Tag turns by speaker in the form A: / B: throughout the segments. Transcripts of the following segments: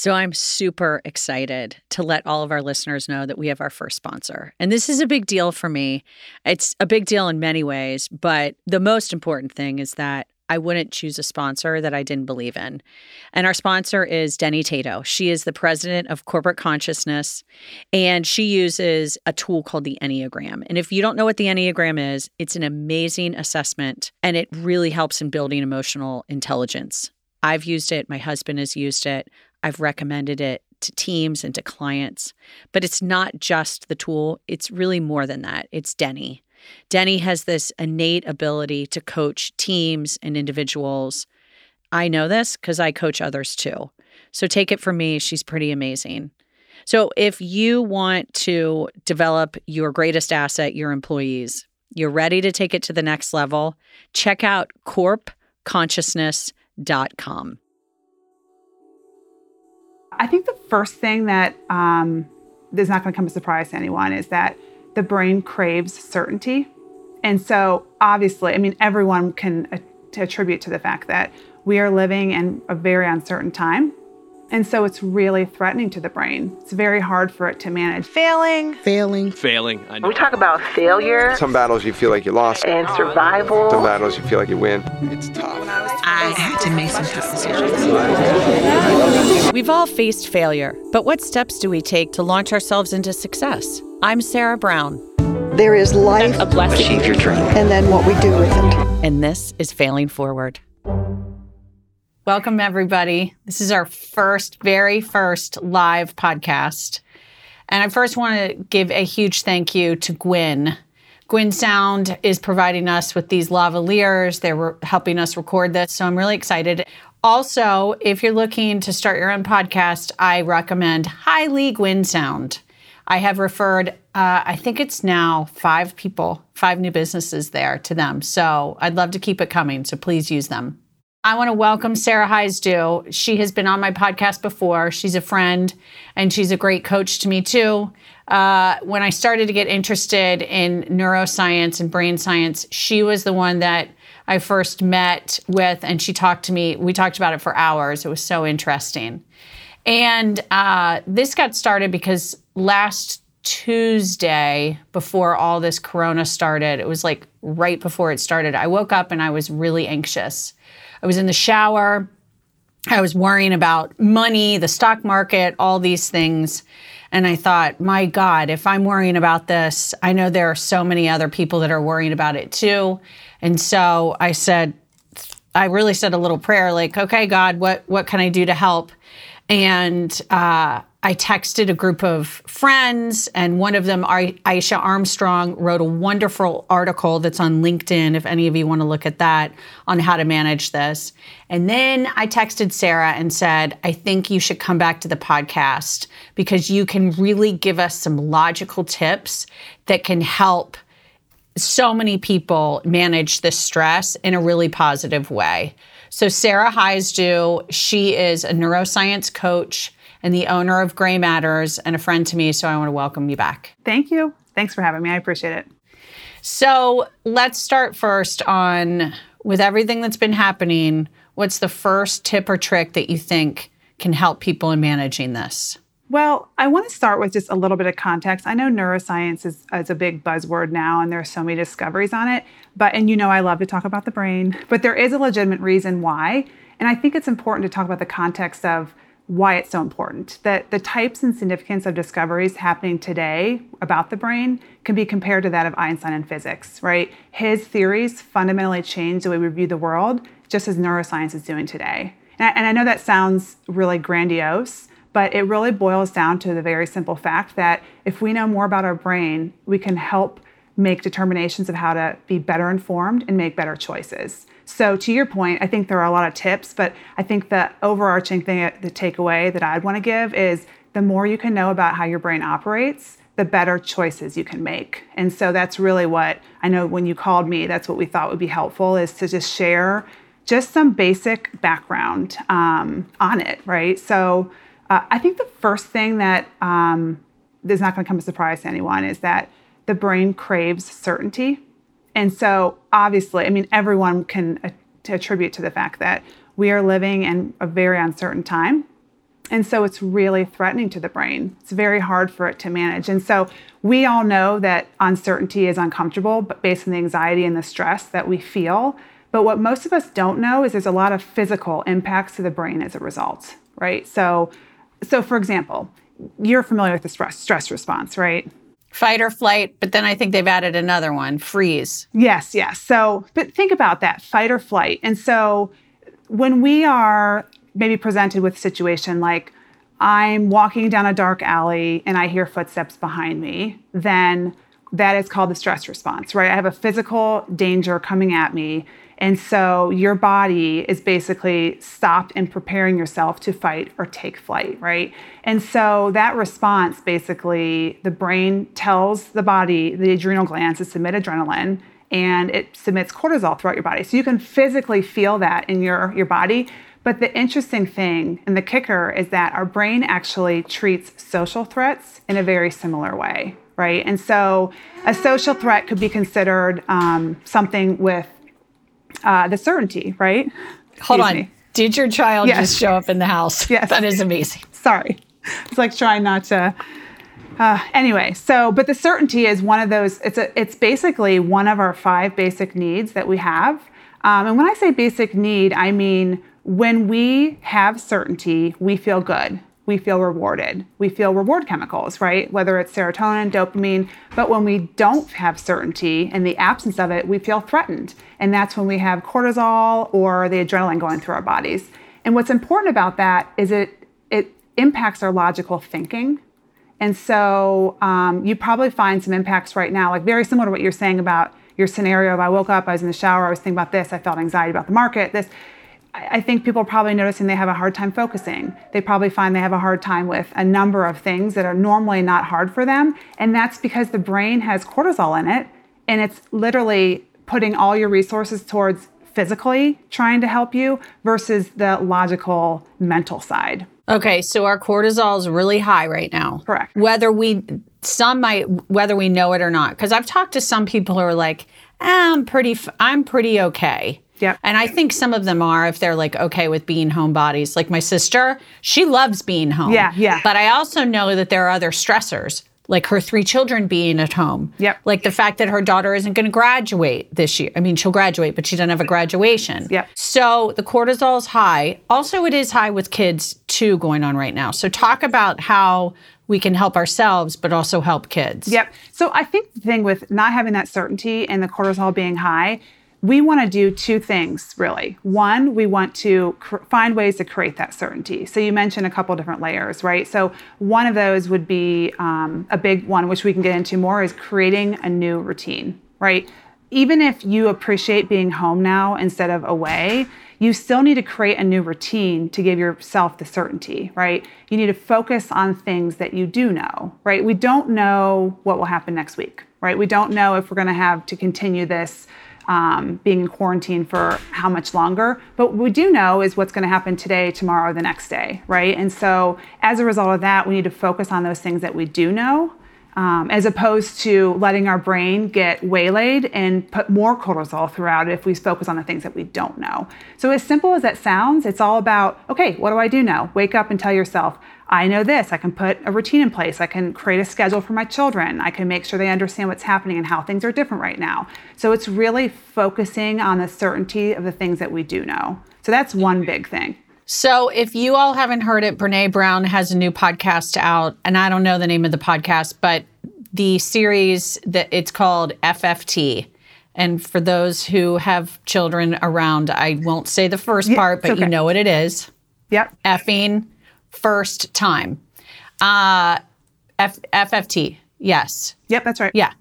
A: So I'm super excited to let all of our listeners know that we have our first sponsor. And this is a big deal for me. It's a big deal in many ways, but the most important thing is that I wouldn't choose a sponsor that I didn't believe in. And our sponsor is Denny Tato. She is the president of corporate consciousness, and she uses a tool called the Enneagram. And if you don't know what the Enneagram is, it's an amazing assessment and it really helps in building emotional intelligence. I've used it, my husband has used it. I've recommended it to teams and to clients. But it's not just the tool, it's really more than that. It's Denny. Denny has this innate ability to coach teams and individuals. I know this because I coach others too. So take it from me, she's pretty amazing. So if you want to develop your greatest asset, your employees, you're ready to take it to the next level, check out corpconsciousness.com.
B: I think the first thing that um, is not going to come as a surprise to anyone is that the brain craves certainty. And so, obviously, I mean, everyone can attribute to the fact that we are living in a very uncertain time. And so it's really threatening to the brain. It's very hard for it to manage.
C: Failing.
D: Failing.
E: Failing.
C: I know. We talk about failure.
F: Some battles you feel like you lost.
C: And survival.
F: Some battles you feel like you win.
D: It's tough.
G: I had to make some tough decisions.
A: We've all faced failure, but what steps do we take to launch ourselves into success? I'm Sarah Brown.
H: There is life,
G: a blessing.
E: Achieve your dream.
H: and then what we do with it.
A: And this is Failing Forward. Welcome, everybody. This is our first, very first live podcast. And I first want to give a huge thank you to Gwyn. Gwyn Sound is providing us with these lavaliers. They're helping us record this. So I'm really excited. Also, if you're looking to start your own podcast, I recommend highly Gwyn Sound. I have referred, uh, I think it's now five people, five new businesses there to them. So I'd love to keep it coming. So please use them. I want to welcome Sarah Heisdu. She has been on my podcast before. She's a friend and she's a great coach to me too. Uh, when I started to get interested in neuroscience and brain science, she was the one that I first met with, and she talked to me. We talked about it for hours. It was so interesting. And uh, this got started because last Tuesday, before all this corona started, it was like right before it started, I woke up and I was really anxious. I was in the shower. I was worrying about money, the stock market, all these things. And I thought, my God, if I'm worrying about this, I know there are so many other people that are worrying about it too. And so I said, I really said a little prayer like, okay, God, what, what can I do to help? And uh, I texted a group of friends, and one of them, Aisha Armstrong, wrote a wonderful article that's on LinkedIn, if any of you want to look at that, on how to manage this. And then I texted Sarah and said, I think you should come back to the podcast because you can really give us some logical tips that can help so many people manage this stress in a really positive way. So, Sarah Heisdu, she is a neuroscience coach and the owner of Gray Matters and a friend to me. So, I want to welcome you back.
B: Thank you. Thanks for having me. I appreciate it.
A: So, let's start first on with everything that's been happening. What's the first tip or trick that you think can help people in managing this?
B: Well, I want to start with just a little bit of context. I know neuroscience is, is, a big buzzword now, and there are so many discoveries on it. But, and you know, I love to talk about the brain, but there is a legitimate reason why. And I think it's important to talk about the context of why it's so important. That the types and significance of discoveries happening today about the brain can be compared to that of Einstein in physics, right? His theories fundamentally change the way we view the world, just as neuroscience is doing today. And I, and I know that sounds really grandiose. But it really boils down to the very simple fact that if we know more about our brain, we can help make determinations of how to be better informed and make better choices. So, to your point, I think there are a lot of tips, but I think the overarching thing, the takeaway that I'd want to give is the more you can know about how your brain operates, the better choices you can make. And so that's really what I know when you called me, that's what we thought would be helpful is to just share just some basic background um, on it, right? So, uh, I think the first thing that um, is not going to come as a surprise to anyone is that the brain craves certainty. And so, obviously, I mean, everyone can attribute to the fact that we are living in a very uncertain time. And so it's really threatening to the brain. It's very hard for it to manage. And so we all know that uncertainty is uncomfortable, but based on the anxiety and the stress that we feel. But what most of us don't know is there's a lot of physical impacts to the brain as a result, right? So, so for example, you're familiar with the stress stress response, right?
A: Fight or flight, but then I think they've added another one freeze.
B: Yes, yes. So, but think about that fight or flight. And so, when we are maybe presented with a situation like I'm walking down a dark alley and I hear footsteps behind me, then that is called the stress response, right? I have a physical danger coming at me. And so your body is basically stopped and preparing yourself to fight or take flight, right? And so that response basically, the brain tells the body, the adrenal glands to submit adrenaline and it submits cortisol throughout your body. So you can physically feel that in your, your body. But the interesting thing and the kicker is that our brain actually treats social threats in a very similar way, right? And so a social threat could be considered um, something with uh, the certainty, right?
A: Hold
B: Excuse
A: on.
B: me.
A: Did your child
B: Yes.
A: just show up in the house?
B: Yes.
A: That is amazing.
B: Sorry. It's like trying not to. Uh, anyway, so but the certainty is one of those. It's a. It's basically one of our five basic needs that we have. Um, and when I say basic need, I mean when we have certainty, we feel good. We feel rewarded. We feel reward chemicals, right? Whether it's serotonin, dopamine. But when we don't have certainty, in the absence of it, we feel threatened. And that's when we have cortisol or the adrenaline going through our bodies. And what's important about that is it it impacts our logical thinking. And so um, you probably find some impacts right now, like very similar to what you're saying about your scenario of I woke up, I was in the shower, I was thinking about this, I felt anxiety about the market, this. I think people are probably noticing they have a hard time focusing. They probably find they have a hard time with a number of things that are normally not hard for them. And that's because the brain has cortisol in it and it's literally putting all your resources towards physically trying to help you versus the logical mental side.
A: Okay, so our cortisol is really high right now.
B: Correct.
A: Whether we, some might, whether we know it or not, because I've talked to some people who are like, "Ah, "I'm pretty, f- I'm pretty okay."
B: Yep.
A: And I think some of them are if they're like okay with being homebodies. Like my sister, she loves being home.
B: Yeah, yeah.
A: But I also know that there are other stressors, like her three children being at home.
B: Yep.
A: Like the fact that her daughter isn't going to graduate this year. I mean, she'll graduate, but she doesn't have a graduation.
B: Yep.
A: So the cortisol is high. Also, it is high with kids too going on right now. So talk about how we can help ourselves, but also help kids.
B: Yep. So I think the thing with not having that certainty and the cortisol being high, we want to do two things really. One, we want to cr- find ways to create that certainty. So you mentioned a couple different layers, right? So one of those would be um, a big one, which we can get into more, is creating a new routine, right? Even if you appreciate being home now instead of away, you still need to create a new routine to give yourself the certainty, right? You need to focus on things that you do know, right? We don't know what will happen next week, right? We don't know if we're going to have to continue this um, being in quarantine for how much longer. But what we do know is what's going to happen today, tomorrow, the next day, right? And so as a result of that, we need to focus on those things that we do know. Um, as opposed to letting our brain get waylaid and put more cortisol throughout if we focus on the things that we don't know. So, as simple as that sounds, it's all about okay, what do I do now? Wake up and tell yourself, I know this. I can put a routine in place. I can create a schedule for my children. I can make sure they understand what's happening and how things are different right now. So, it's really focusing on the certainty of the things that we do know. So, that's one big thing.
A: So, if you all haven't heard it, Brene Brown has a new podcast out, and I don't know the name of the podcast, but the series that it's called FFT. And for those who have children around, I won't say the first part, but
B: it's
A: you know what it is.
B: Yep.
A: Effing first time. Uh, F- FFT. Yes.
B: Yep, that's right.
A: Yeah.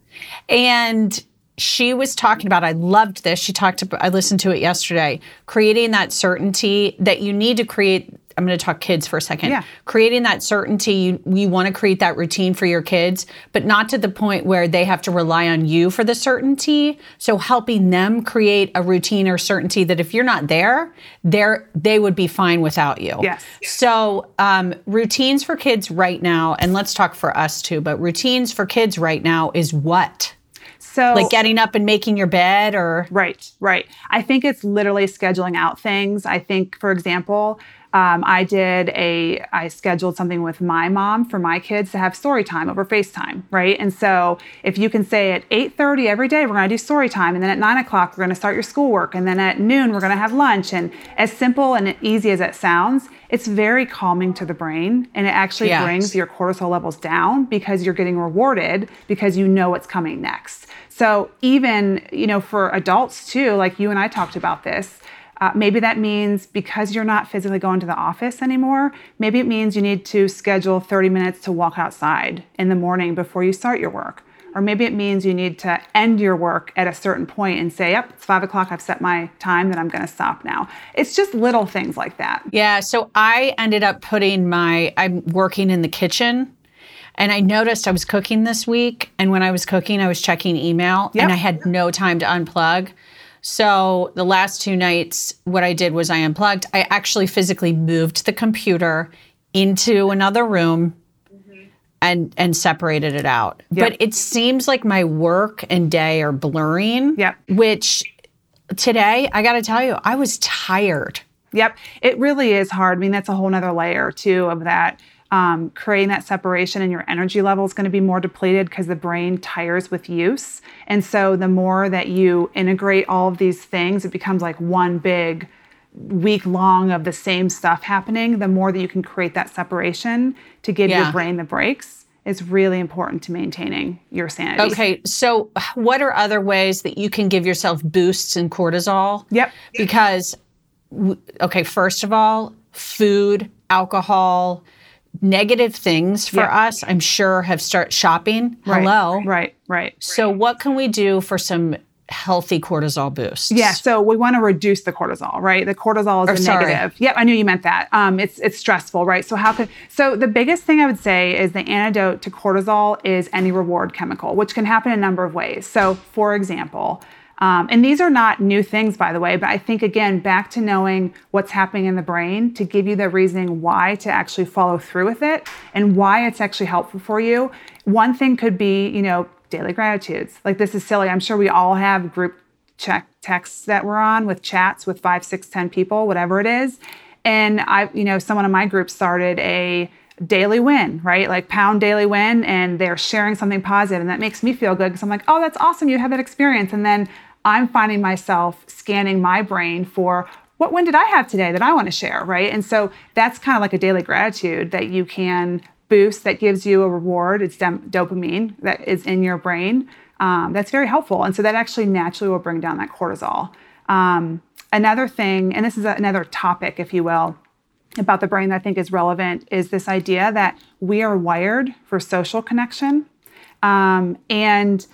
A: And she was talking about, I loved this. She talked about, I listened to it yesterday, creating that certainty that you need to create. I'm going to talk kids for a second.
B: Yeah.
A: Creating that certainty, you, you want to create that routine for your kids, but not to the point where they have to rely on you for the certainty. So helping them create a routine or certainty that if you're not there, they're, they would be fine without you.
B: Yes.
A: So, um, routines for kids right now, and let's talk for us too, but routines for kids right now is what?
B: So,
A: Like getting up and making your bed or
B: Right, right. I think it's literally scheduling out things. I think, for example, Um, I did a, I scheduled something with my mom for my kids to have story time over FaceTime, right? And so if you can say at 8.30 every day, we're gonna do story time, and then at nine o'clock, we're gonna start your schoolwork, and then at noon, we're gonna have lunch. And as simple and easy as it sounds, it's very calming to the brain, and it actually
A: Yes.
B: brings your cortisol levels down because you're getting rewarded because you know what's coming next. So even, you know, for adults too, like you and I talked about this, uh, maybe that means because you're not physically going to the office anymore, maybe it means you need to schedule 30 minutes to walk outside in the morning before you start your work. Or maybe it means you need to end your work at a certain point and say, yep, it's five o'clock, I've set my time, that I'm gonna stop now. It's just little things like that.
A: Yeah, so I ended up putting my I'm working in the kitchen and I noticed I was cooking this week and when I was cooking I was checking email
B: Yep.
A: and I had no time to unplug. So the last two nights what I did was I unplugged. I actually physically moved the computer into another room and and separated it out.
B: Yep.
A: But it seems like my work and day are blurring.
B: Yep.
A: Which today, I got to tell you, I was tired.
B: Yep, it really is hard. I mean, that's a whole nother layer too of that. Um, creating that separation and your energy level is going to be more depleted because the brain tires with use. And so the more that you integrate all of these things, it becomes like one big week long of the same stuff happening. The more that you can create that separation to give
A: Yeah.
B: your brain the breaks is really important to maintaining your sanity.
A: Okay, so what are other ways that you can give yourself boosts in cortisol?
B: Yep.
A: Because, okay, first of all, food, alcohol, negative things for
B: Yeah.
A: us, I'm sure, have start shopping.
B: Right,
A: Hello.
B: Right. Right.
A: So, what can we do for some healthy cortisol boosts?
B: Yeah, so we want to reduce the cortisol, right? The cortisol is
A: Or
B: a
A: sorry.
B: negative. Yep, I knew you meant that. Um, it's it's stressful, right? So how could so the biggest thing I would say is the antidote to cortisol is any reward chemical, which can happen a number of ways. So, for example. Um, and these are not new things, by the way, but I think again, back to knowing what's happening in the brain to give you the reasoning why to actually follow through with it and why it's actually helpful for you. One thing could be, you know, daily gratitudes. Like this is silly. I'm sure we all have group check texts that we're on with chats with five, six, ten people, whatever it is. And I, you know, someone in my group started a daily win, right? Like pound daily win, and they're sharing something positive, and that makes me feel good because I'm like, oh, that's awesome, you had that experience. And then I'm finding myself scanning my brain for what win did I have today that I want to share, right? And so that's kind of like a daily gratitude that you can boost that gives you a reward. It's dem- dopamine that is in your brain. Um, that's very helpful. And so that actually naturally will bring down that cortisol. Um, another thing, and this is another topic, if you will, about the brain that I think is relevant is this idea that we are wired for social connection. Um, and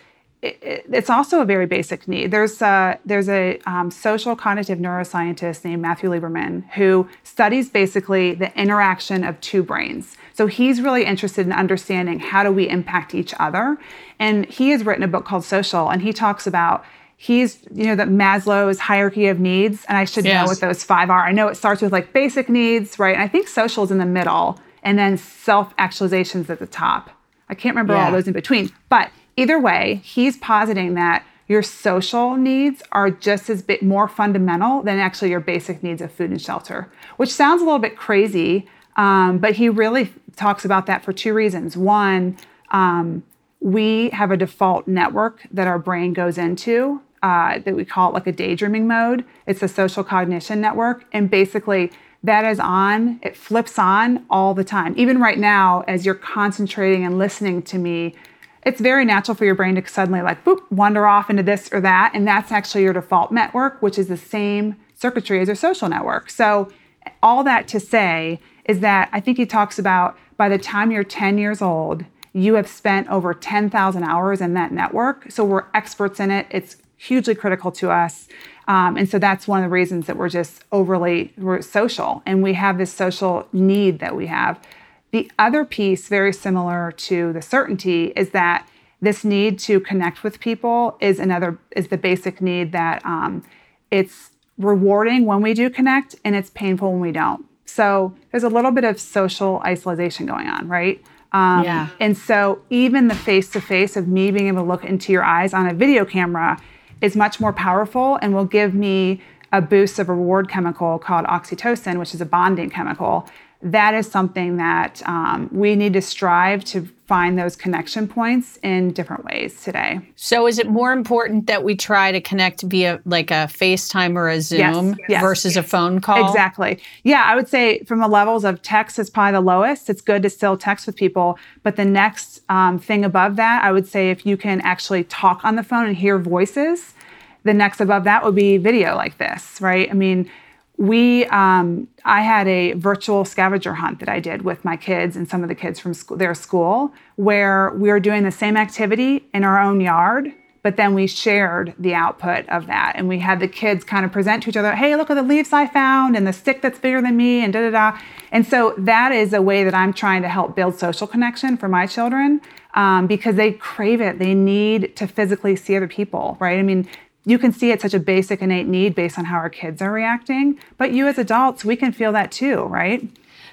B: it, it- it's also a very basic need. There's a, there's a um, social cognitive neuroscientist named Matthew Lieberman who studies basically the interaction of two brains. So he's really interested in understanding how do we impact each other. And he has written a book called Social, and he talks about he's you know the Maslow's hierarchy of needs, and I should know what those five are. I know it starts with like basic needs, right? And I think social is in the middle, and then self actualizations at the top. I can't remember all those in between, but either way, he's positing that your social needs are just as bit more fundamental than actually your basic needs of food and shelter, which sounds a little bit crazy, um, but he really talks about that for two reasons. One, um, we have a default network that our brain goes into uh, that we call it like a daydreaming mode. It's a social cognition network. And basically, that is on, it flips on all the time. Even right now, as you're concentrating and listening to me, it's very natural for your brain to suddenly like boop wander off into this or that and that's actually your default network which is the same circuitry as your social network. So all that to say is that i think he talks about by the time you're 10 years old you have spent over 10,000 hours in that network. So we're experts in it. It's hugely critical to us. Um, and so that's one of the reasons that we're just overly we're social and we have this social need that we have the other piece, very similar to the certainty, is that this need to connect with people is another is the basic need that um, it's rewarding when we do connect and it's painful when we don't. So there's a little bit of social isolation going on, right? Um,
A: Yeah.
B: And so even the face to face of me being able to look into your eyes on a video camera is much more powerful and will give me a boost of a reward chemical called oxytocin, which is a bonding chemical, that is something that um, we need to strive to find those connection points in different ways today.
A: So is it more important that we try to connect via like a FaceTime or a Zoom
B: yes.
A: versus a phone call?
B: Exactly. Yeah, I would say from the levels of text is probably the lowest. It's good to still text with people, but the next um, thing above that, I would say if you can actually talk on the phone and hear voices, the next above that would be video like this, right? I mean, we um, i had a virtual scavenger hunt that i did with my kids and some of the kids from their school where we were doing the same activity in our own yard but then we shared the output of that. And we had the kids kind of present to each other hey look at the leaves i found and the stick that's bigger than me and da da da. And so that is a way that i'm trying to help build social connection for my children um, because they crave it. They need to physically see other people right? I mean you can see it's such a basic innate need based on how our kids are reacting but you as adults we can feel that too right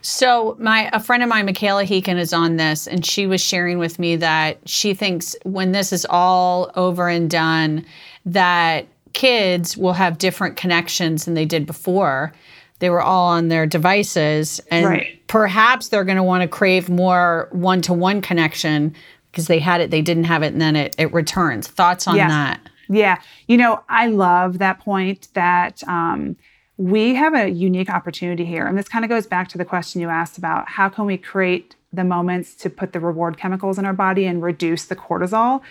A: So my a friend of mine, Michaela Heekin, is on this, and she was sharing with me that she thinks when this is all over and done, that kids will have different connections than they did before. They were all on their devices, and
B: Right.
A: perhaps they're going to want to crave more one-to-one connection because they had it, they didn't have it, and then it, it returns. Thoughts on
B: Yeah.
A: that?
B: Yeah. You know, I love that point that um, we have a unique opportunity here. And this kind of goes back to the question you asked about how can we create the moments to put the reward chemicals in our body and reduce the cortisol?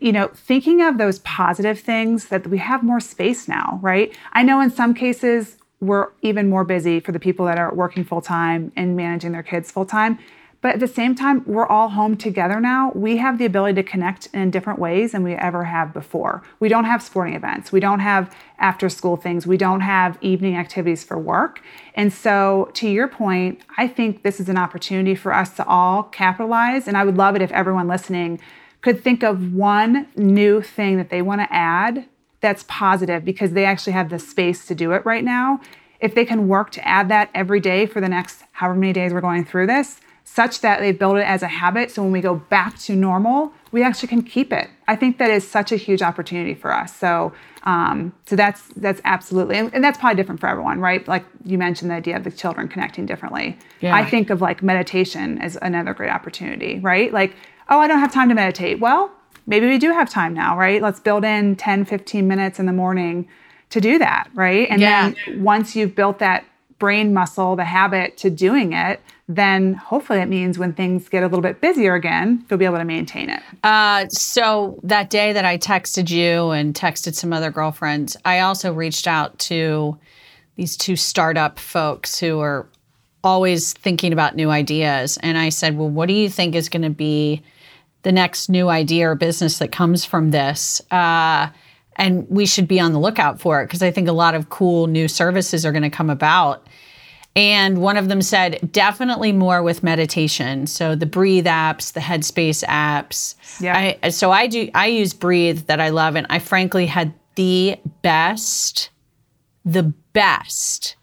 B: you know, thinking of those positive things that we have more space now, right? I know in some cases we're even more busy for the people that are working full time and managing their kids full time. But at the same time, we're all home together now. We have the ability to connect in different ways than we ever have before. We don't have sporting events. We don't have after school things. We don't have evening activities for work. And so, to your point, I think this is an opportunity for us to all capitalize. And I would love it if everyone listening could think of one new thing that they want to add that's positive because they actually have the space to do it right now. If they can work to add that every day for the next however many days we're going through this, such that they build it as a habit. So when we go back to normal, we actually can keep it. I think that is such a huge opportunity for us. So, um, so that's that's absolutely, and, and that's probably different for everyone, right? Like you mentioned, the idea of the children connecting differently.
A: Yeah.
B: I think of like meditation as another great opportunity, right? Like, oh, I don't have time to meditate. Well, maybe we do have time now, right? Let's build in 10, 15 minutes in the morning to do that, right? And
A: Yeah.
B: then once you've built that brain muscle, the habit to doing it, then hopefully it means when things get a little bit busier again, you'll be able to maintain it.
A: Uh, so that day that I texted you and texted some other girlfriends, I also reached out to these two startup folks who are always thinking about new ideas. And I said, Well, what do you think is going to be the next new idea or business that comes from this? Uh, and we should be on the lookout for it because I think a lot of cool new services are going to come about. And one of them said, definitely more with meditation. So the Breathe apps, the Headspace apps.
B: Yeah.
A: I, so I do. I use Breathe that I love, and I frankly had the best, the best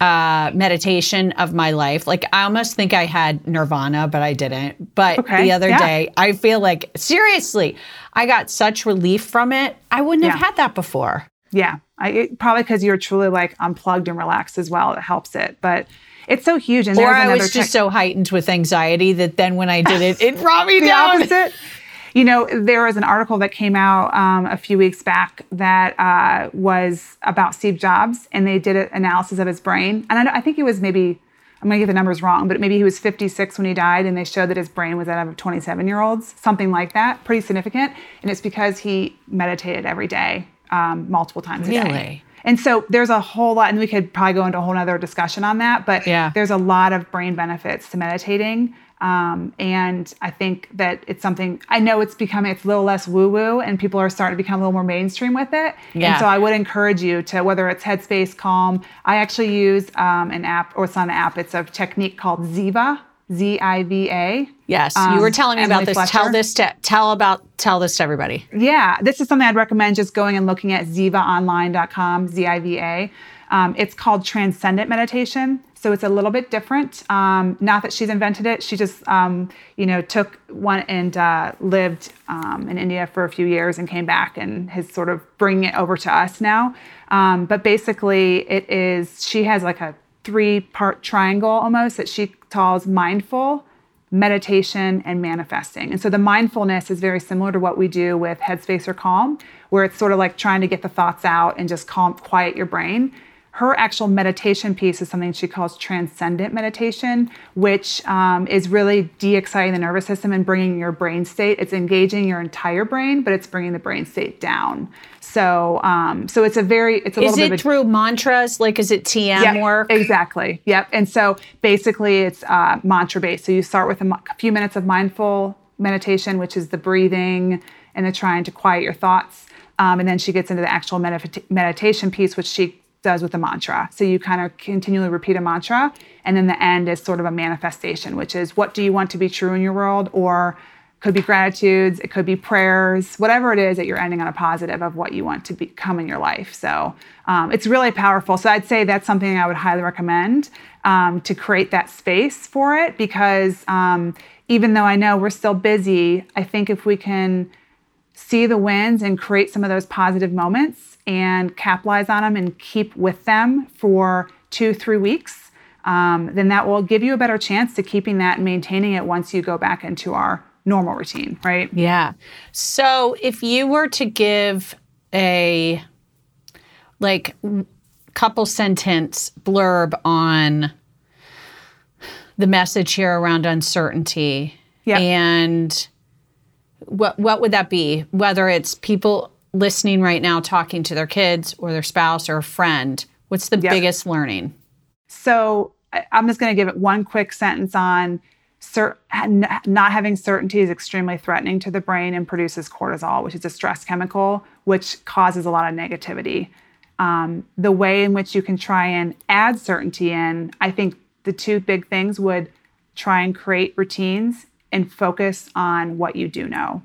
A: uh, meditation of my life. Like I almost think I had Nirvana, but I didn't. But
B: Okay,
A: the other
B: yeah.
A: day, I feel like seriously, I got such relief from it. I wouldn't have had that before.
B: Yeah, I, it, probably because you're truly like unplugged and relaxed as well. It helps it, but it's so huge. And
A: Or I was just
B: tech-
A: so heightened with anxiety that then when I did it, it brought me
B: the
A: down.
B: opposite. You know, there was an article that came out um, a few weeks back that uh, was about Steve Jobs, and they did an analysis of his brain. And I, I think he was maybe, I'm going to get the numbers wrong, but maybe he was 56 when he died, and they showed that his brain was that of 27 year olds, something like that, pretty significant. And it's because he meditated every day, um, multiple times a day.
A: Really?
B: And so there's a whole lot, and we could probably go into a whole other discussion on that, but
A: Yeah.
B: there's a lot of brain benefits to meditating. Um, and I think that it's something, I know it's becoming, it's a little less woo woo, and people are starting to become a little more mainstream with it.
A: Yeah.
B: And so I would encourage you to, whether it's Headspace, Calm, I actually use um, an app, or it's not an app, it's a technique called Ziva, Z I V A.
A: Yes, you
B: Um,
A: were telling me about this.
B: Fletcher.
A: Tell this to tell about tell this to everybody.
B: Yeah, this is something I'd recommend just going and looking at zivaonline.com, Z I V A. Um, it's called transcendent meditation. So it's a little bit different. Um, not that she's invented it. She just, um, you know, took one and uh, lived um, in India for a few years and came back and has sort of bringing it over to us now. Um, but basically, it is she has like a three-part triangle almost that she calls mindful, meditation, and manifesting. And so the mindfulness is very similar to what we do with Headspace or Calm, where it's sort of like trying to get the thoughts out and just calm, quiet your brain her actual meditation piece is something she calls transcendent meditation, which um, is really de exciting the nervous system and bringing your brain state. It's engaging your entire brain, but it's bringing the brain state down. So, um, so it's a very, it's a
A: Is
B: little
A: it
B: bit of a,
A: through mantras? Like, is it TM
B: Yep,
A: work?
B: Exactly. Yep. And so basically it's uh, mantra based. So you start with a, mo- a few minutes of mindful meditation, which is the breathing and the trying to quiet your thoughts. Um, and then she gets into the actual medita- meditation piece, which she does with the mantra. So you kind of continually repeat a mantra. And then the end is sort of a manifestation, which is what do you want to be true in your world? Or could be gratitudes, it could be prayers, whatever it is that you're ending on a positive of what you want to become in your life. So um, it's really powerful. So I'd say that's something I would highly recommend um, to create that space for it because um, even though I know we're still busy, I think if we can see the wins and create some of those positive moments and capitalize on them and keep with them for two, three weeks, um, then that will give you a better chance to keeping that and maintaining it once you go back into our normal routine, right?
A: Yeah. So if you were to give a like couple sentence blurb on the message here around uncertainty
B: Yeah.
A: and what what would that be whether it's people listening right now talking to their kids or their spouse or a friend what's the
B: Yep.
A: biggest learning
B: So I- I'm just going to give it one quick sentence on cer- not having certainty is extremely threatening to the brain and produces cortisol, which is a stress chemical, which causes a lot of negativity. Um, the way in which you can try and add certainty in, I think the two big things would try and create routines and focus on what you do know.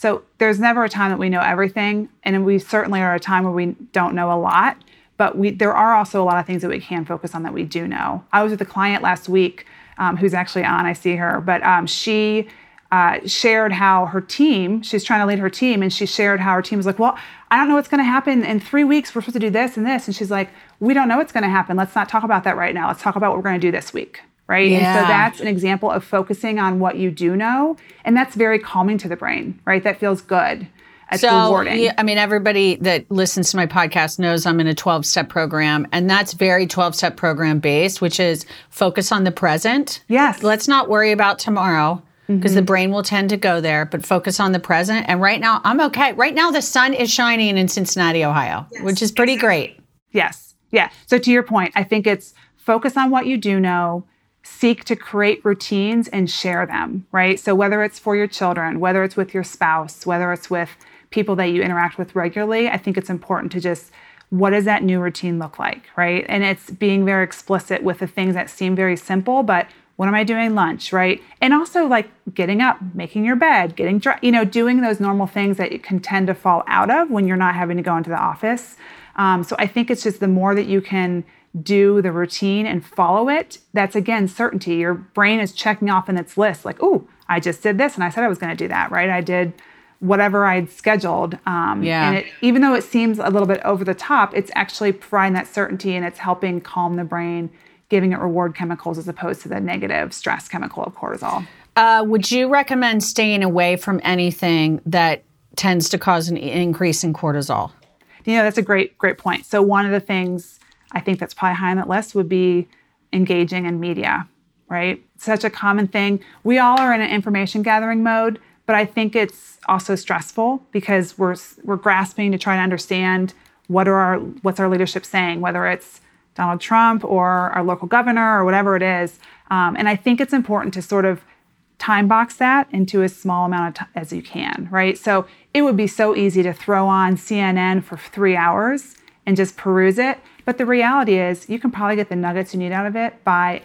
B: So there's never a time that we know everything, and we certainly are a time where we don't know a lot. But we there are also a lot of things that we can focus on that we do know. I was with a client last week um, who's actually on. I see her, but um, she uh, shared how her team. She's trying to lead her team, and she shared how her team was like, "Well, I don't know what's going to happen in three weeks. We're supposed to do this and this." And she's like, "We don't know what's going to happen. Let's not talk about that right now. Let's talk about what we're going to do this week." Right. And so that's an example of focusing on what you do know. And that's very calming to the brain, right? That feels good. It's
A: so
B: rewarding.
A: yeah, i mean everybody that listens to my podcast knows i'm in a 12 step program and that's very 12 step program based which is focus on the present
B: Yes. Mm-hmm.
A: let's not worry about tomorrow because the brain will tend to go there but focus on the present and right now i'm okay right now the sun is shining in cincinnati ohio which is pretty great
B: Yes. Yeah. So to your point, I think it's focus on what you do know, seek to create routines and share them, right? So whether it's for your children, whether it's with your spouse, whether it's with people that you interact with regularly, I think it's important to just what does that new routine look like, right? And it's being very explicit with the things that seem very simple, but what am I doing lunch, right? And also like getting up, making your bed, getting dressed, you know, doing those normal things that you can tend to fall out of when you're not having to go into the office. Um, so I think it's just the more that you can do the routine and follow it, that's again certainty. Your brain is checking off in its list, like, oh, I just did this and I said I was going to do that, right? I did whatever I'd scheduled. Um,
A: Yeah.
B: And it, even though it seems a little bit over the top, it's actually providing that certainty and it's helping calm the brain, giving it reward chemicals as opposed to the negative stress chemical of cortisol.
A: uh, would you recommend staying away from anything that tends to cause an increase in cortisol
B: You know, that's a great, great point. So one of the things I think that's probably high on that list would be engaging in media, right? Such a common thing. We all are in an information gathering mode, but I think it's also stressful because we're we're grasping to try to understand what are our what's our leadership saying, whether it's Donald Trump or our local governor or whatever it is. Um, and I think it's important to sort of time box that into as small amount of time as you can, right? So it would be so easy to throw on CNN for three hours and just peruse it. But the reality is, you can probably get the nuggets you need out of it by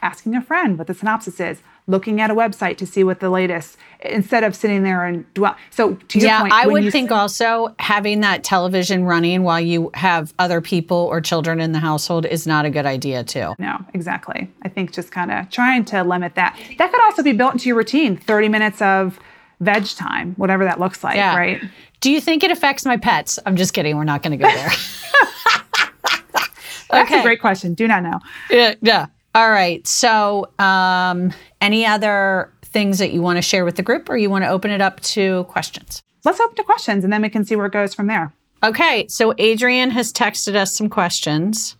B: asking a friend what the synopsis is, looking at a website to see what the latest, instead of sitting there and dwell. So to your
A: yeah,
B: point,
A: I would think also having that television running while you have other people or children in the household is not a good idea too.
B: No, exactly. I think just kind of trying to limit that. That could also be built into your routine 30 minutes of veg time, whatever that looks like,
A: Yeah.
B: right?
A: Do you think it affects my pets? I'm just kidding. We're not going to go there.
B: That's
A: Okay.
B: a great question. Do not know.
A: yeah, yeah. All right. So, um, any other things that you want to share with the group, or you want to open it up to questions?
B: Let's open to questions and then we can see where it goes from there.
A: Okay. So, Adrian has texted us some questions.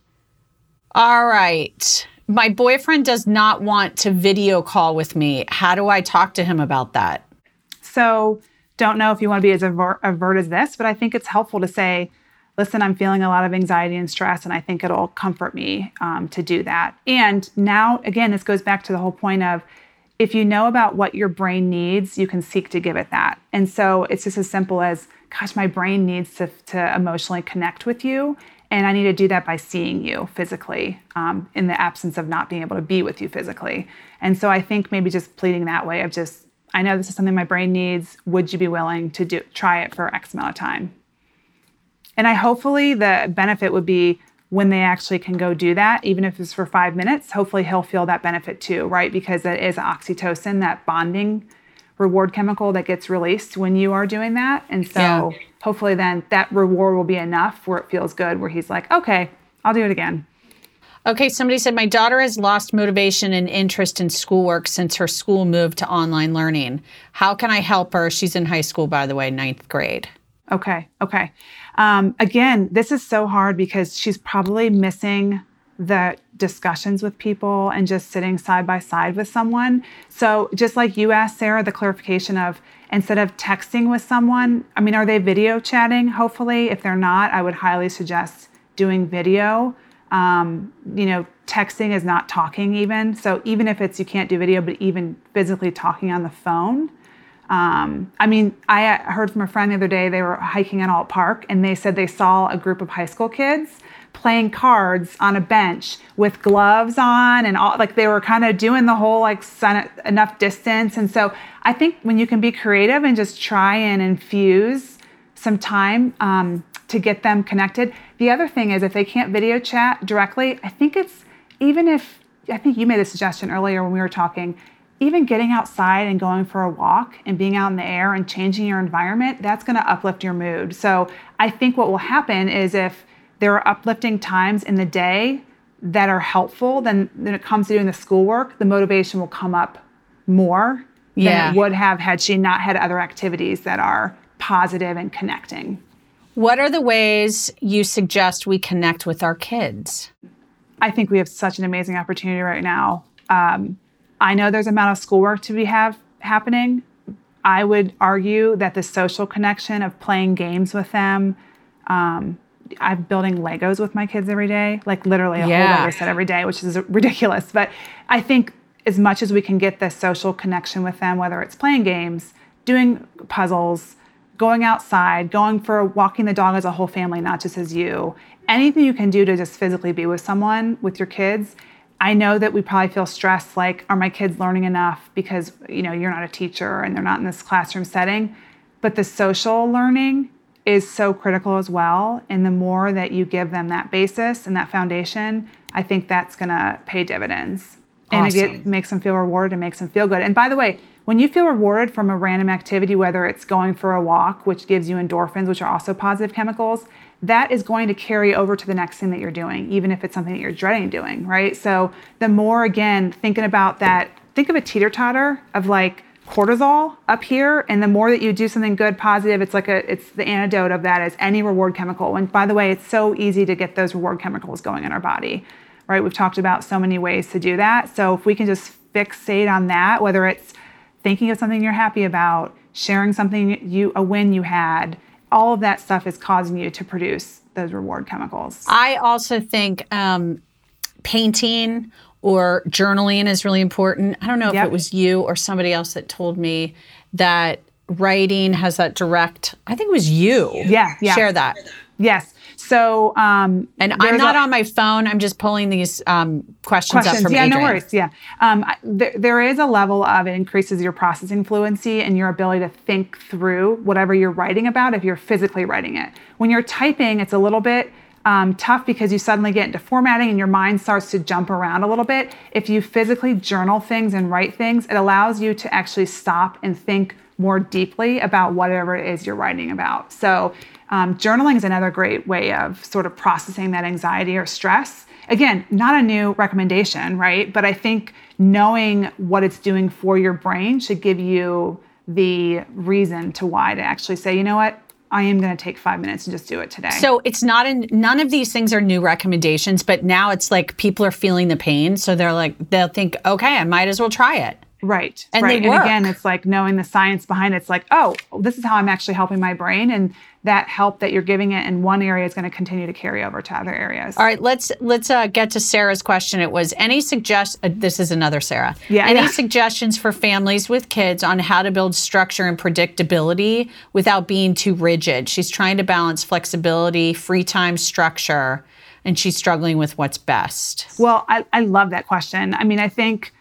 A: All right. My boyfriend does not want to video call with me. How do I talk to him about that?
B: So, don't know if you want to be as aver- avert as this, but I think it's helpful to say, listen, I'm feeling a lot of anxiety and stress, and I think it'll comfort me um, to do that. And now, again, this goes back to the whole point of if you know about what your brain needs, you can seek to give it that. And so it's just as simple as, gosh, my brain needs to, to emotionally connect with you. And I need to do that by seeing you physically um, in the absence of not being able to be with you physically. And so I think maybe just pleading that way of just, I know this is something my brain needs. Would you be willing to do try it for X amount of time? And I hopefully the benefit would be when they actually can go do that, even if it's for five minutes, hopefully he'll feel that benefit too, right? Because it is oxytocin, that bonding reward chemical that gets released when you are doing that. And so
A: Yeah.
B: hopefully then that reward will be enough where it feels good, where he's like, okay, I'll do it again.
A: Okay, somebody said my daughter has lost motivation and interest in schoolwork since her school moved to online learning. How can I help her? She's in high school, by the way, ninth grade.
B: Okay. Okay. Um, again, this is so hard because she's probably missing the discussions with people and just sitting side by side with someone. So, just like you asked, Sarah, the clarification of instead of texting with someone, I mean, are they video chatting? Hopefully. If they're not, I would highly suggest doing video. Um, you know, texting is not talking even. So, even if it's you can't do video, but even physically talking on the phone, um, I mean, I heard from a friend the other day, they were hiking in Ault Park and they said they saw a group of high school kids playing cards on a bench with gloves on and all, like they were kind of doing the whole like sun, enough distance. And so I think when you can be creative and just try and infuse some time um, to get them connected. The other thing is if they can't video chat directly, I think it's even if, I think you made a suggestion earlier when we were talking, even getting outside and going for a walk and being out in the air and changing your environment, that's going to uplift your mood. So I think what will happen is if there are uplifting times in the day that are helpful, then when it comes to doing the schoolwork, the motivation will come up more
A: Yeah.
B: than it would have had she not had other activities that are positive and connecting.
A: What are the ways you suggest we connect with our kids?
B: I think we have such an amazing opportunity right now. Um, I know there's a amount of schoolwork to be have happening. I would argue that the social connection of playing games with them. Um, I'm building Legos with my kids every day, like literally a
A: Yeah.
B: whole Lego set every day, which is ridiculous. But I think as much as we can get the social connection with them, whether it's playing games, doing puzzles, going outside, going for walking the dog as a whole family, not just as you, anything you can do to just physically be with someone with your kids. I know that we probably feel stressed like, are my kids learning enough because you know you're not a teacher and they're not in this classroom setting. But the social learning is so critical as well. And the more that you give them that basis and that foundation, I think that's gonna pay dividends. And it
A: Awesome.
B: get, makes them feel rewarded and makes them feel good. And by the way, when you feel rewarded from a random activity, whether it's going for a walk, which gives you endorphins, which are also positive chemicals, that is going to carry over to the next thing that you're doing, even if it's something that you're dreading doing, right? So the more, again, thinking about that, think of a teeter totter of like cortisol up here, and the more that you do something good, positive, it's like a, it's the antidote of that is any reward chemical. And by the way, it's so easy to get those reward chemicals going in our body right? We've talked about so many ways to do that. So if we can just fixate on that, whether it's thinking of something you're happy about, sharing something you a win you had, all of that stuff is causing you to produce those reward chemicals.
A: I also think um, painting or journaling is really important. I don't know if
B: Yep.
A: it was you or somebody else that told me that writing has that direct, I think it was you.
B: Yeah, yeah.
A: Share that.
B: Yes. So, um,
A: And I'm not
B: a-
A: on my phone. I'm just pulling these um, questions, up
B: questions.
A: from
B: Yeah,
A: Adrian.
B: no worries. Yeah. Um, I- there, there is a level of it increases your processing fluency and your ability to think through whatever you're writing about if you're physically writing it. When you're typing, it's a little bit um, tough because you suddenly get into formatting and your mind starts to jump around a little bit. If you physically journal things and write things, it allows you to actually stop and think more deeply about whatever it is you're writing about. So, um, journaling is another great way of sort of processing that anxiety or stress. Again, not a new recommendation, right? But I think knowing what it's doing for your brain should give you the reason to why to actually say, you know what, I am going to take five minutes and just do it today.
A: So it's not in none of these things are new recommendations, but now it's like people are feeling the pain, so they're like they'll think, okay, I might as well try it.
B: Right.
A: And
B: right.
A: they work.
B: And again, it's like knowing the science behind it. It's like, oh, this is how I'm actually helping my brain. And that help that you're giving it in one area is going to continue to carry over to other areas.
A: All right, let's let's uh, get to Sarah's question. It was any suggest. Uh, this is another Sarah.
B: Yeah,
A: Any
B: yeah.
A: suggestions for families with kids on how to build structure and predictability without being too rigid? She's trying to balance flexibility, free time, structure, and she's struggling with what's best.
B: Well, I, I love that question. I mean, I think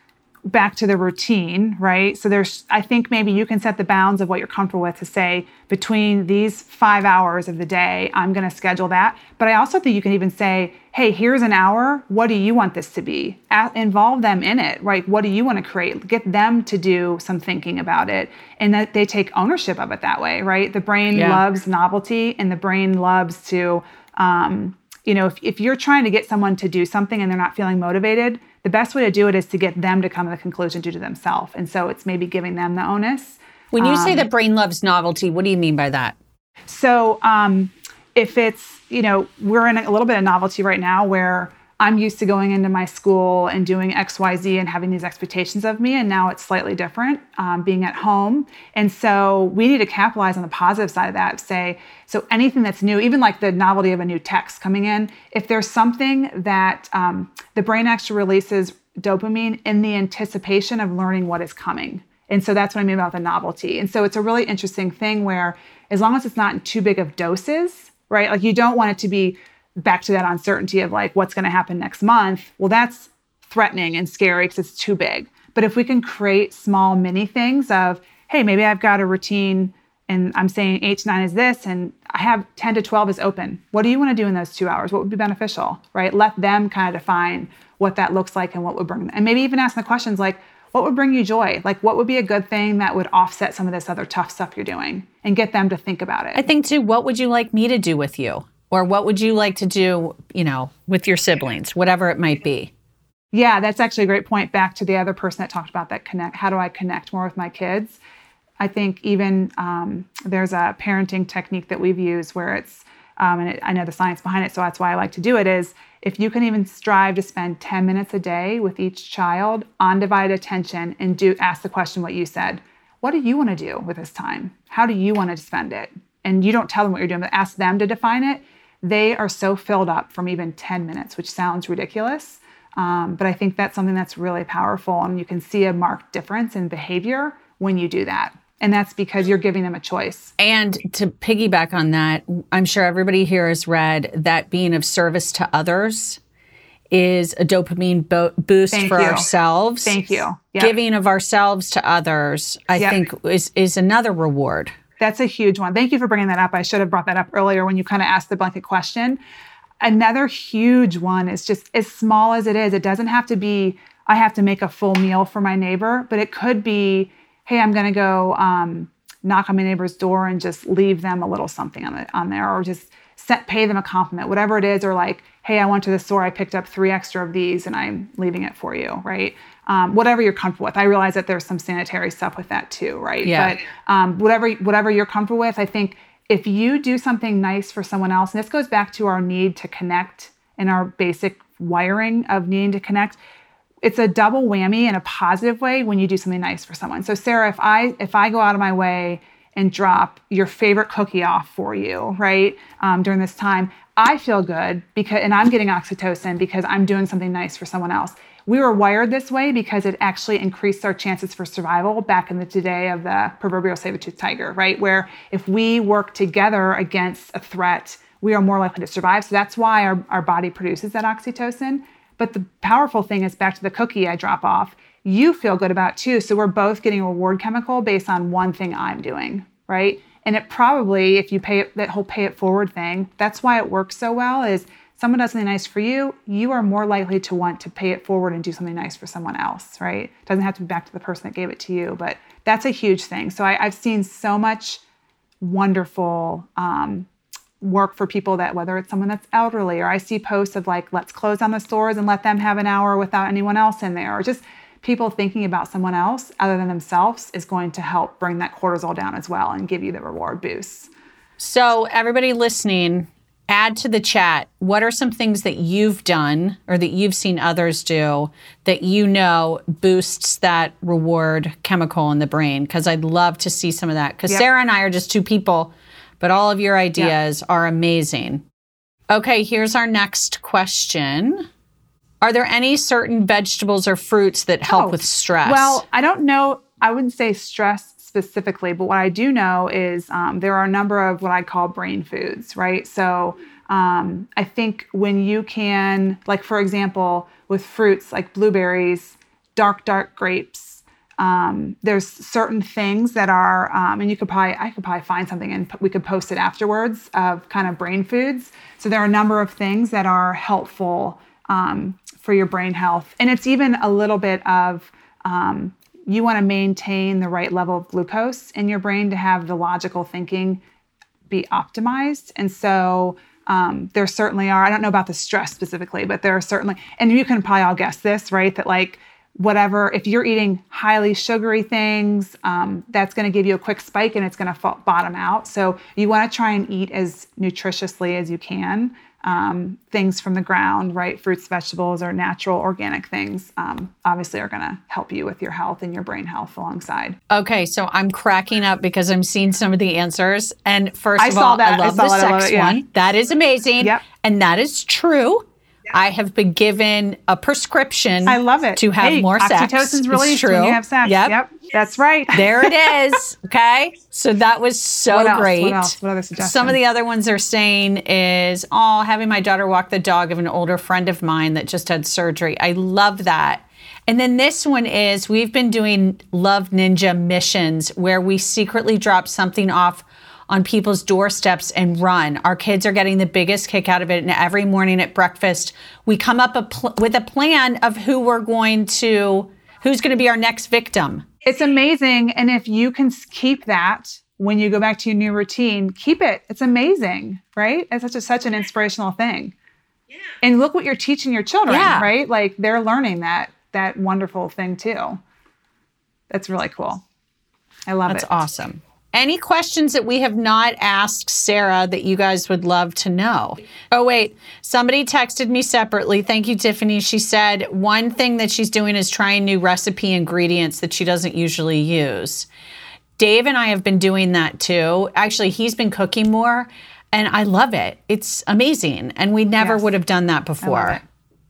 B: back to the routine, right? So there's, I think maybe you can set the bounds of what you're comfortable with to say between these five hours of the day, I'm going to schedule that. But I also think you can even say, hey, here's an hour. What do you want this to be? Involve them in it, right? What do you want to create? Get them to do some thinking about it and that they take ownership of it that way, right? The brain
A: Yeah.
B: loves novelty and the brain loves to, um, you know, if, if you're trying to get someone to do something and they're not feeling motivated, the best way to do it is to get them to come to the conclusion due to themselves. And so it's maybe giving them the onus.
A: When you
B: Um,
A: say the brain loves novelty, what do you mean by that?
B: So um, if it's, you know, we're in a little bit of novelty right now where I'm used to going into my school and doing XYZ and having these expectations of me. And now it's slightly different um, being at home. And so we need to capitalize on the positive side of that. Say, so anything that's new, even like the novelty of a new text coming in, if there's something that um, the brain actually releases dopamine in the anticipation of learning what is coming. And so that's what I mean about the novelty. And so it's a really interesting thing where, as long as it's not in too big of doses, right? Like you don't want it to be back to that uncertainty of like what's going to happen next month. Well, that's threatening and scary because it's too big. But if we can create small mini things of, hey, maybe I've got a routine and I'm saying eight to nine is this, and I have 10 to 12 is open. What do you want to do in those two hours? What would be beneficial, right? Let them kind of define what that looks like and what would bring them. And maybe even ask the questions like, what would bring you joy? Like, what would be a good thing that would offset some of this other tough stuff you're doing and get them to think about it?
A: I think too, what would you like me to do with you? Or what would you like to do, you know, with your siblings, whatever it might be?
B: Yeah, that's actually a great point. Back to the other person that talked about that connect. How do I connect more with my kids? I think even um, there's a parenting technique that we've used where it's, um, and it, I know the science behind it, so that's why I like to do it. Is if you can even strive to spend 10 minutes a day with each child, on undivided attention, and do ask the question what you said. What do you want to do with this time? How do you want to spend it? And you don't tell them what you're doing, but ask them to define it. They are so filled up from even 10 minutes, which sounds ridiculous. Um, but I think that's something that's really powerful, and you can see a marked difference in behavior when you do that. And that's because you're giving them a choice.
A: And to piggyback on that, I'm sure everybody here has read that being of service to others is a dopamine bo- boost
B: Thank
A: for
B: you.
A: ourselves.
B: Thank you. Yep.
A: Giving of ourselves to others, I
B: Yep.
A: think, is is another reward.
B: That's a huge one. Thank you for bringing that up. I should have brought that up earlier when you kind of asked the blanket question. Another huge one is just as small as it is, it doesn't have to be, I have to make a full meal for my neighbor, but it could be, hey, I'm going to go um, knock on my neighbor's door and just leave them a little something on, the, on there or just set, pay them a compliment, whatever it is, or like, hey, I went to the store, I picked up three extra of these and I'm leaving it for you, right? Um, whatever you're comfortable with. I realize that there's some sanitary stuff with that too, right?
A: Yeah.
B: But um, whatever whatever you're comfortable with, I think if you do something nice for someone else, and this goes back to our need to connect and our basic wiring of needing to connect, it's a double whammy in a positive way when you do something nice for someone. So Sarah, if I if I go out of my way and drop your favorite cookie off for you, right, um, during this time, I feel good because, and I'm getting oxytocin because I'm doing something nice for someone else. We were wired this way because it actually increased our chances for survival back in the day of the proverbial saber-toothed tiger, right? Where if we work together against a threat, we are more likely to survive. So that's why our, our body produces that oxytocin. But the powerful thing is back to the cookie I drop off, you feel good about too. So we're both getting a reward chemical based on one thing I'm doing, right? And it probably, if you pay it, that whole pay it forward thing, that's why it works so well is someone does something nice for you, you are more likely to want to pay it forward and do something nice for someone else, right? It doesn't have to be back to the person that gave it to you, but that's a huge thing. So I, have seen so much wonderful um, work for people that whether it's someone that's elderly or I see posts of like, let's close down the stores and let them have an hour without anyone else in there, or just people thinking about someone else other than themselves is going to help bring that cortisol down as well and give you the reward boosts.
A: So, everybody listening, add to the chat what are some things that you've done or that you've seen others do that you know boosts that reward chemical in the brain? Because I'd love to see some of that. Because
B: Yep.
A: Sarah and I are just two people, but all of your ideas are amazing. Okay, here's our next question. Are there any certain vegetables or fruits that help
B: Oh,
A: with stress?
B: Well, I don't know. I wouldn't say stress specifically, but what I do know is um, there are a number of what I call brain foods, right? So um, I think when you can, like for example, with fruits like blueberries, dark, dark grapes, um, there's certain things that are, um, and you could probably, I could probably find something and we could post it afterwards of kind of brain foods. So there are a number of things that are helpful um, for your brain health. And it's even a little bit of, um, you want to maintain the right level of glucose in your brain to have the logical thinking be optimized. And so um, there certainly are, I don't know about the stress specifically, but there are certainly, and you can probably all guess this, right? That like whatever, if you're eating highly sugary things, um, that's going to give you a quick spike and it's going to bottom out. So you want to try and eat as nutritiously as you can. Um, things from the ground, right? Fruits, vegetables, or natural organic things, um, obviously are going to help you with your health and your brain health alongside.
A: Okay, so I'm cracking up because I'm seeing some of the answers. And first
B: I
A: of
B: saw
A: all,
B: that.
A: I love the.
B: I love
A: sex
B: it, yeah.
A: one. That is amazing.
B: Yep.
A: And that is true. I have been given a prescription.
B: I love it.
A: to have
B: Hey,
A: more sex.
B: Oxytocin's
A: It's
B: released
A: true.
B: when you have sex.
A: Yep.
B: That's right.
A: There it is. Okay. So that was so
B: What else? What
A: great.
B: else? What other suggestions?
A: Some of the other ones they're saying is, oh, having my daughter walk the dog of an older friend of mine that just had surgery. I love that. And then this one is we've been doing Love Ninja missions where we secretly drop something off on people's doorsteps and run. Our kids are getting the biggest kick out of it. And every morning at breakfast, we come up a pl- with a plan of who we're going to, who's going to be our next victim.
B: It's amazing. And if you can keep that when you go back to your new routine, keep it. It's amazing, right? It's such a such an inspirational thing. Yeah. And look what you're teaching your children,
A: Yeah.
B: right? Like they're learning that that wonderful thing too. That's really cool. I love
A: That's
B: it.
A: That's awesome. Any questions that we have not asked Sarah that you guys would love to know? Oh, wait. Somebody texted me separately. Thank you, Tiffany. She said one thing that she's doing is trying new recipe ingredients that she doesn't usually use. Dave and I have been doing that too. Actually, he's been cooking more and I love it. It's amazing. And we never
B: Yes.
A: would have done that before.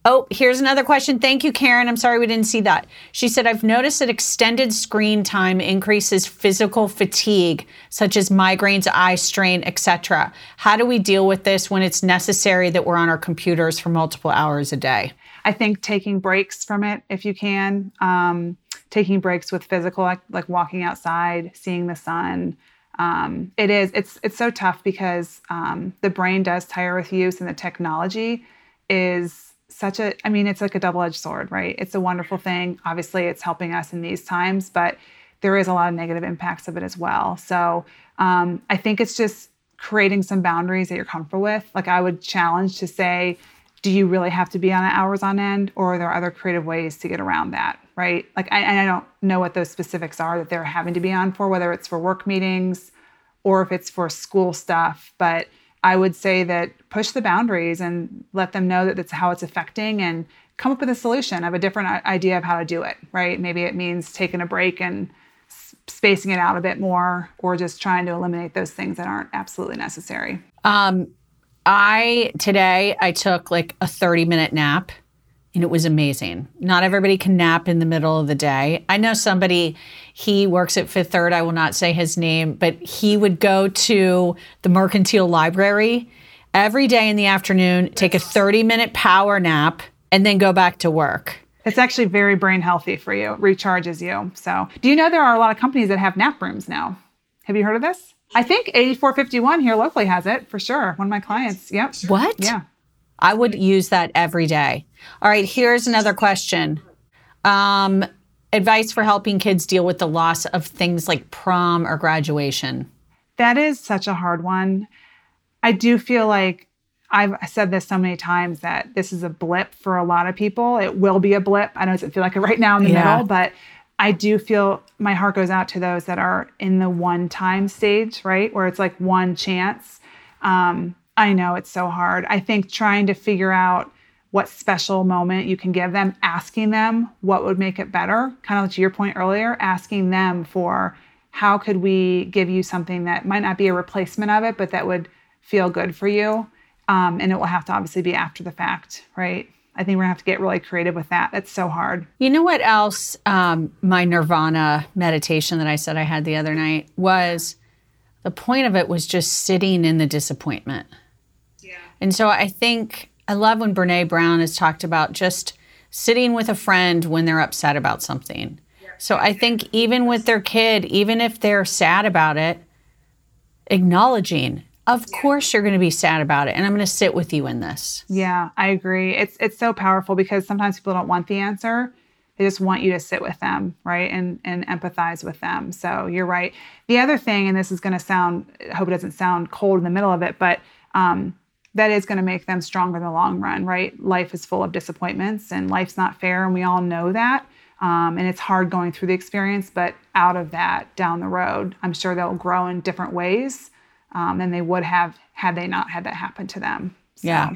A: Oh, here's another question. Thank you, Karen. I'm sorry we didn't see that. She said, I've noticed that extended screen time increases physical fatigue, such as migraines, eye strain, etc. How do we deal with this when it's necessary that we're on our computers for multiple hours a day?
B: I think taking breaks from it if you can, um, taking breaks with physical, like, like walking outside, seeing the sun. Um, it is it's it's so tough because um, the brain does tire with use, and the technology is such a. I mean, it's like a double edged sword, right? It's a wonderful thing. Obviously, it's helping us in these times, but there is a lot of negative impacts of it as well. So um, I think it's just creating some boundaries that you're comfortable with. Like I would challenge to say, do you really have to be on hours on end, or are there other creative ways to get around that? Right? Like, I, I don't know what those specifics are that they're having to be on for, whether it's for work meetings or if it's for school stuff. But I would say that push the boundaries and let them know that that's how it's affecting and come up with a solution of a different idea of how to do it, right? Maybe it means taking a break and spacing it out a bit more or just trying to eliminate those things that aren't absolutely necessary.
A: Um, I today I took like a 30 minute nap and it was amazing. Not everybody can nap in the middle of the day. I know somebody, he works at Fifth Third, I will not say his name, but he would go to the Mercantile Library every day in the afternoon, take a 30 minute power nap, and then go back to work.
B: It's actually very brain healthy for you, recharges you. So, do you know there are a lot of companies that have nap rooms now? Have you heard of this? I think 8451 here locally has it for sure. One of my clients. Yep.
A: What?
B: Yeah.
A: I would use that every day. All right, here's another question. Um, advice for helping kids deal with the loss of things like prom or graduation.
B: That is such a hard one. I do feel like I've said this so many times that this is a blip for a lot of people. It will be a blip. I know it doesn't feel like it right now in the
A: Yeah.
B: middle, but I do feel my heart goes out to those that are in the one time stage, right? Where it's like one chance. Um, I know it's so hard. I think trying to figure out what special moment you can give them, asking them what would make it better, kind of to your point earlier, asking them for how could we give you something that might not be a replacement of it, but that would feel good for you. Um, and it will have to obviously be after the fact, right? I think we're gonna have to get really creative with that. That's so hard.
A: You know what else? Um, my nirvana meditation that I said I had the other night was the point of it was just sitting in the disappointment. And so I think I love when Brene Brown has talked about just sitting with a friend when they're upset about something. So I think even with their kid, even if they're sad about it, acknowledging, of course you're going to be sad about it, and I'm going to sit with you in this.
B: Yeah, I agree. It's it's so powerful because sometimes people don't want the answer. They just want you to sit with them, right? And and empathize with them. So you're right. The other thing, and this is going to sound, I hope it doesn't sound cold in the middle of it, but um, that is going to make them stronger in the long run, right? Life is full of disappointments, and life's not fair, and we all know that. Um, and it's hard going through the experience, but out of that, down the road, I'm sure they'll grow in different ways um, than they would have had they not had that happen to them. So,
A: Yeah.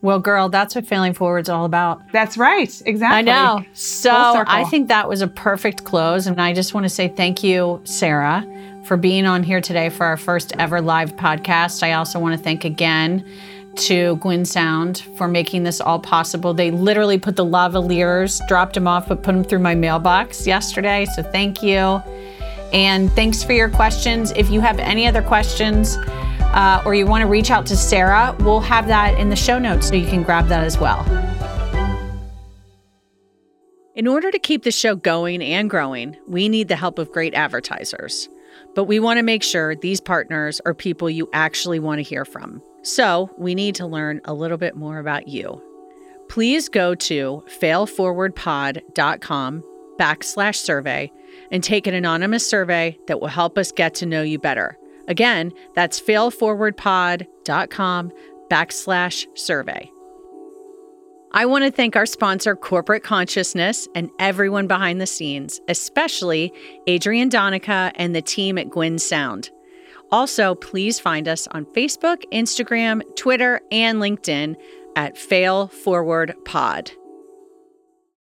A: Well, girl, that's what Failing Forward's all about.
B: That's right. Exactly.
A: I know. So I think that was a perfect close. And I just want to say thank you, Sarah, for being on here today for our first ever live podcast. I also want to thank again to Gwyn Sound for making this all possible. They literally put the lavaliers, dropped them off, but put them through my mailbox yesterday. So thank you. And thanks for your questions. If you have any other questions uh, or you want to reach out to Sarah, we'll have that in the show notes so you can grab that as well. In order to keep the show going and growing, we need the help of great advertisers. But we want to make sure these partners are people you actually want to hear from. So we need to learn a little bit more about you. Please go to failforwardpod.com backslash survey and take an anonymous survey that will help us get to know you better. Again, that's failforwardpod.com backslash survey. I want to thank our sponsor, Corporate Consciousness, and everyone behind the scenes, especially Adrian Donica and the team at Gwyn Sound. Also, please find us on Facebook, Instagram, Twitter, and LinkedIn at Fail Forward Pod.